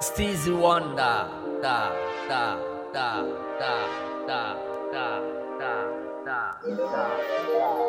Steezy Wonder. Da, da, da, da, da, da, da, da, da, da.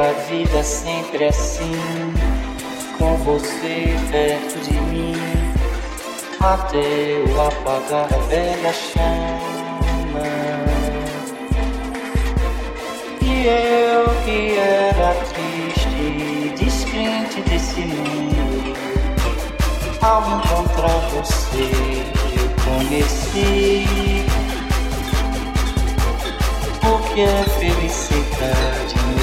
A vida é sempre assim, com você perto de mim, até eu apagar a velha chama. E eu que era triste, descrente desse mundo, ao encontrar você eu conheci. O que é felicidade?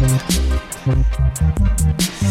Thank you.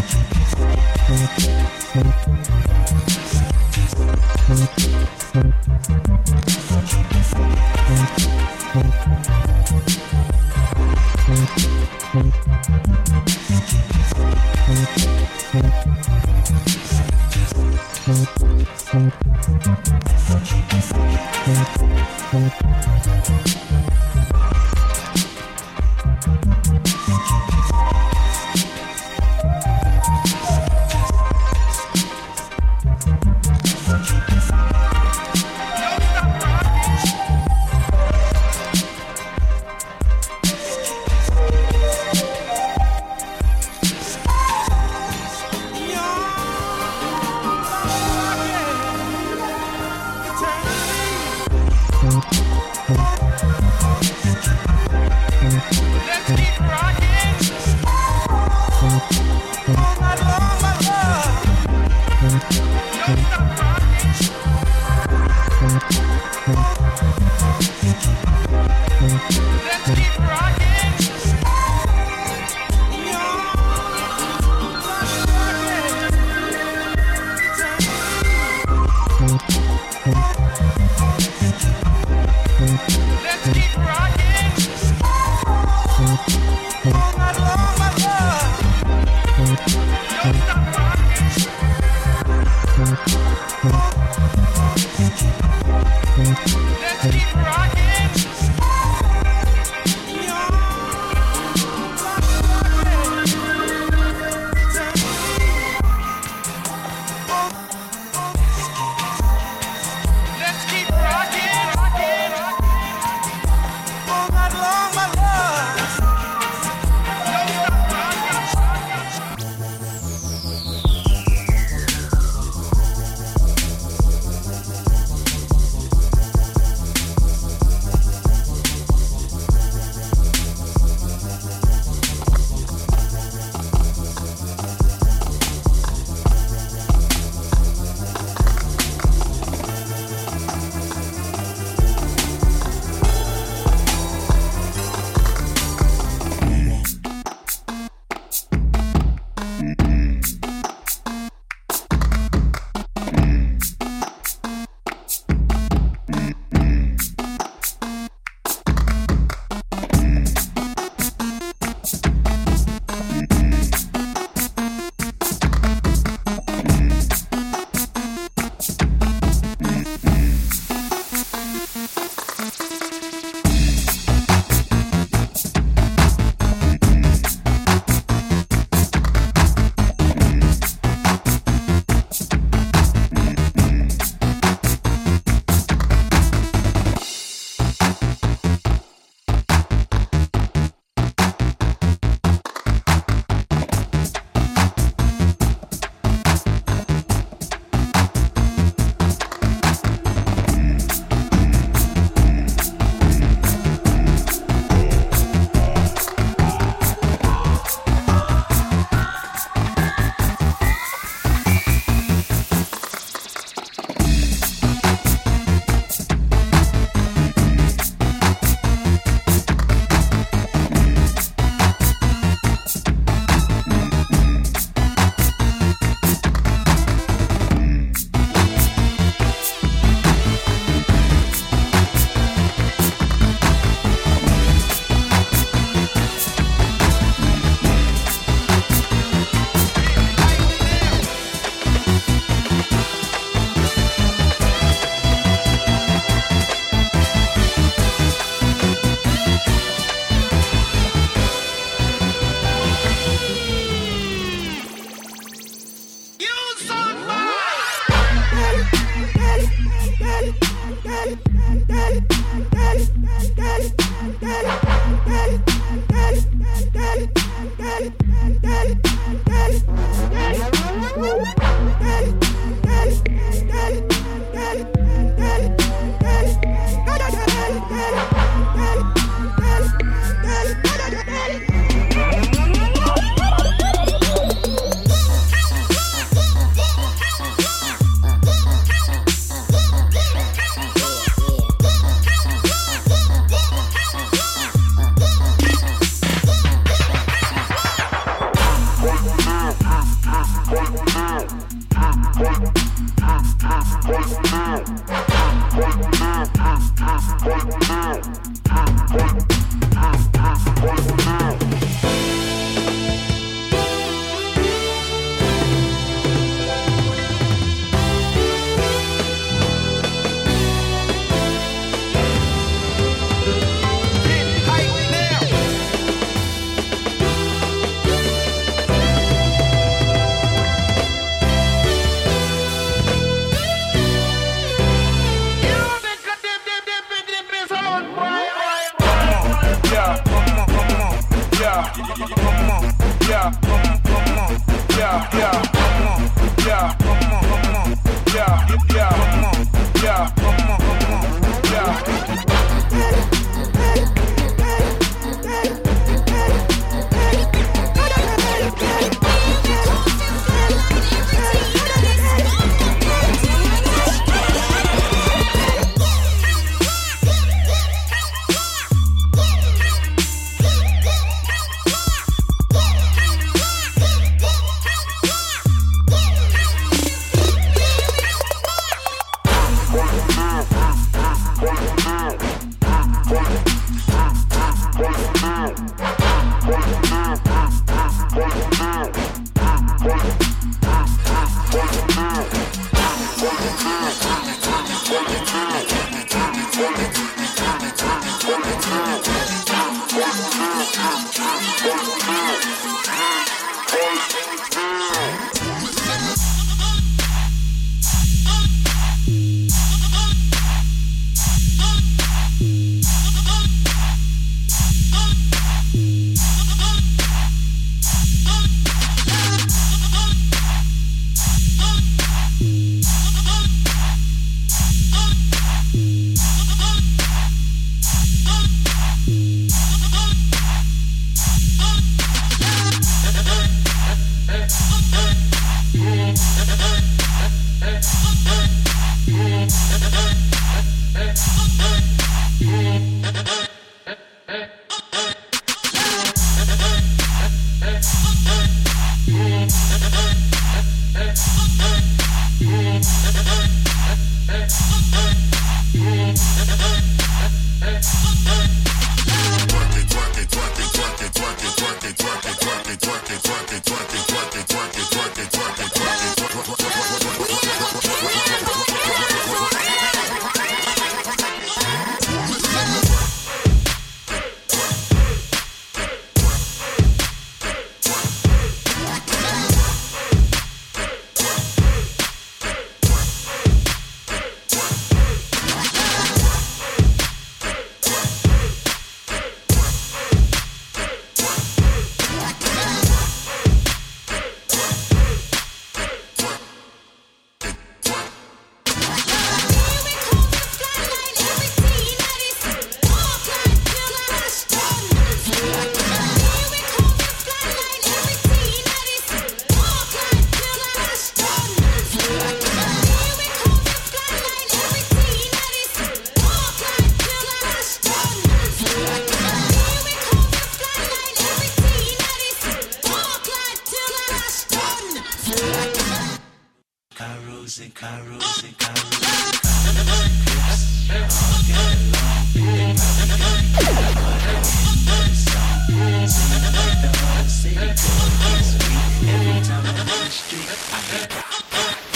Don't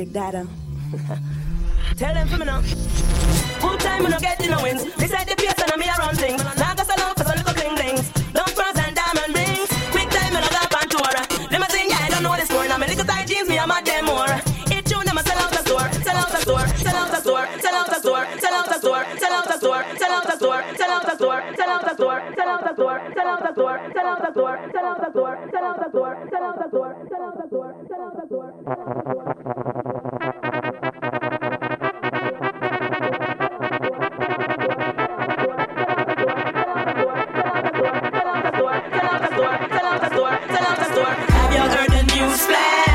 Big Dada. Tell them for me now. Full time, we no get no wins. This ain't the pace and I'm here run things. Now go salon for some little bling blings. Don't cross and diamond rings. Quick time, and I got on tour. Them a sing, yeah, I don't know what this more. Now me little tight jeans, me I'm a them more. It tune them a sell out the store, sell out the store, sell out the store, sell out the store, sell out the store, sell out the store, sell out the store, sell out the store, sell out the store, sell out the store, sell out the store, sell out the store, sell out the store, sell out the store, sell out the store, sell out the store, sell out the store, sell out the store. flag.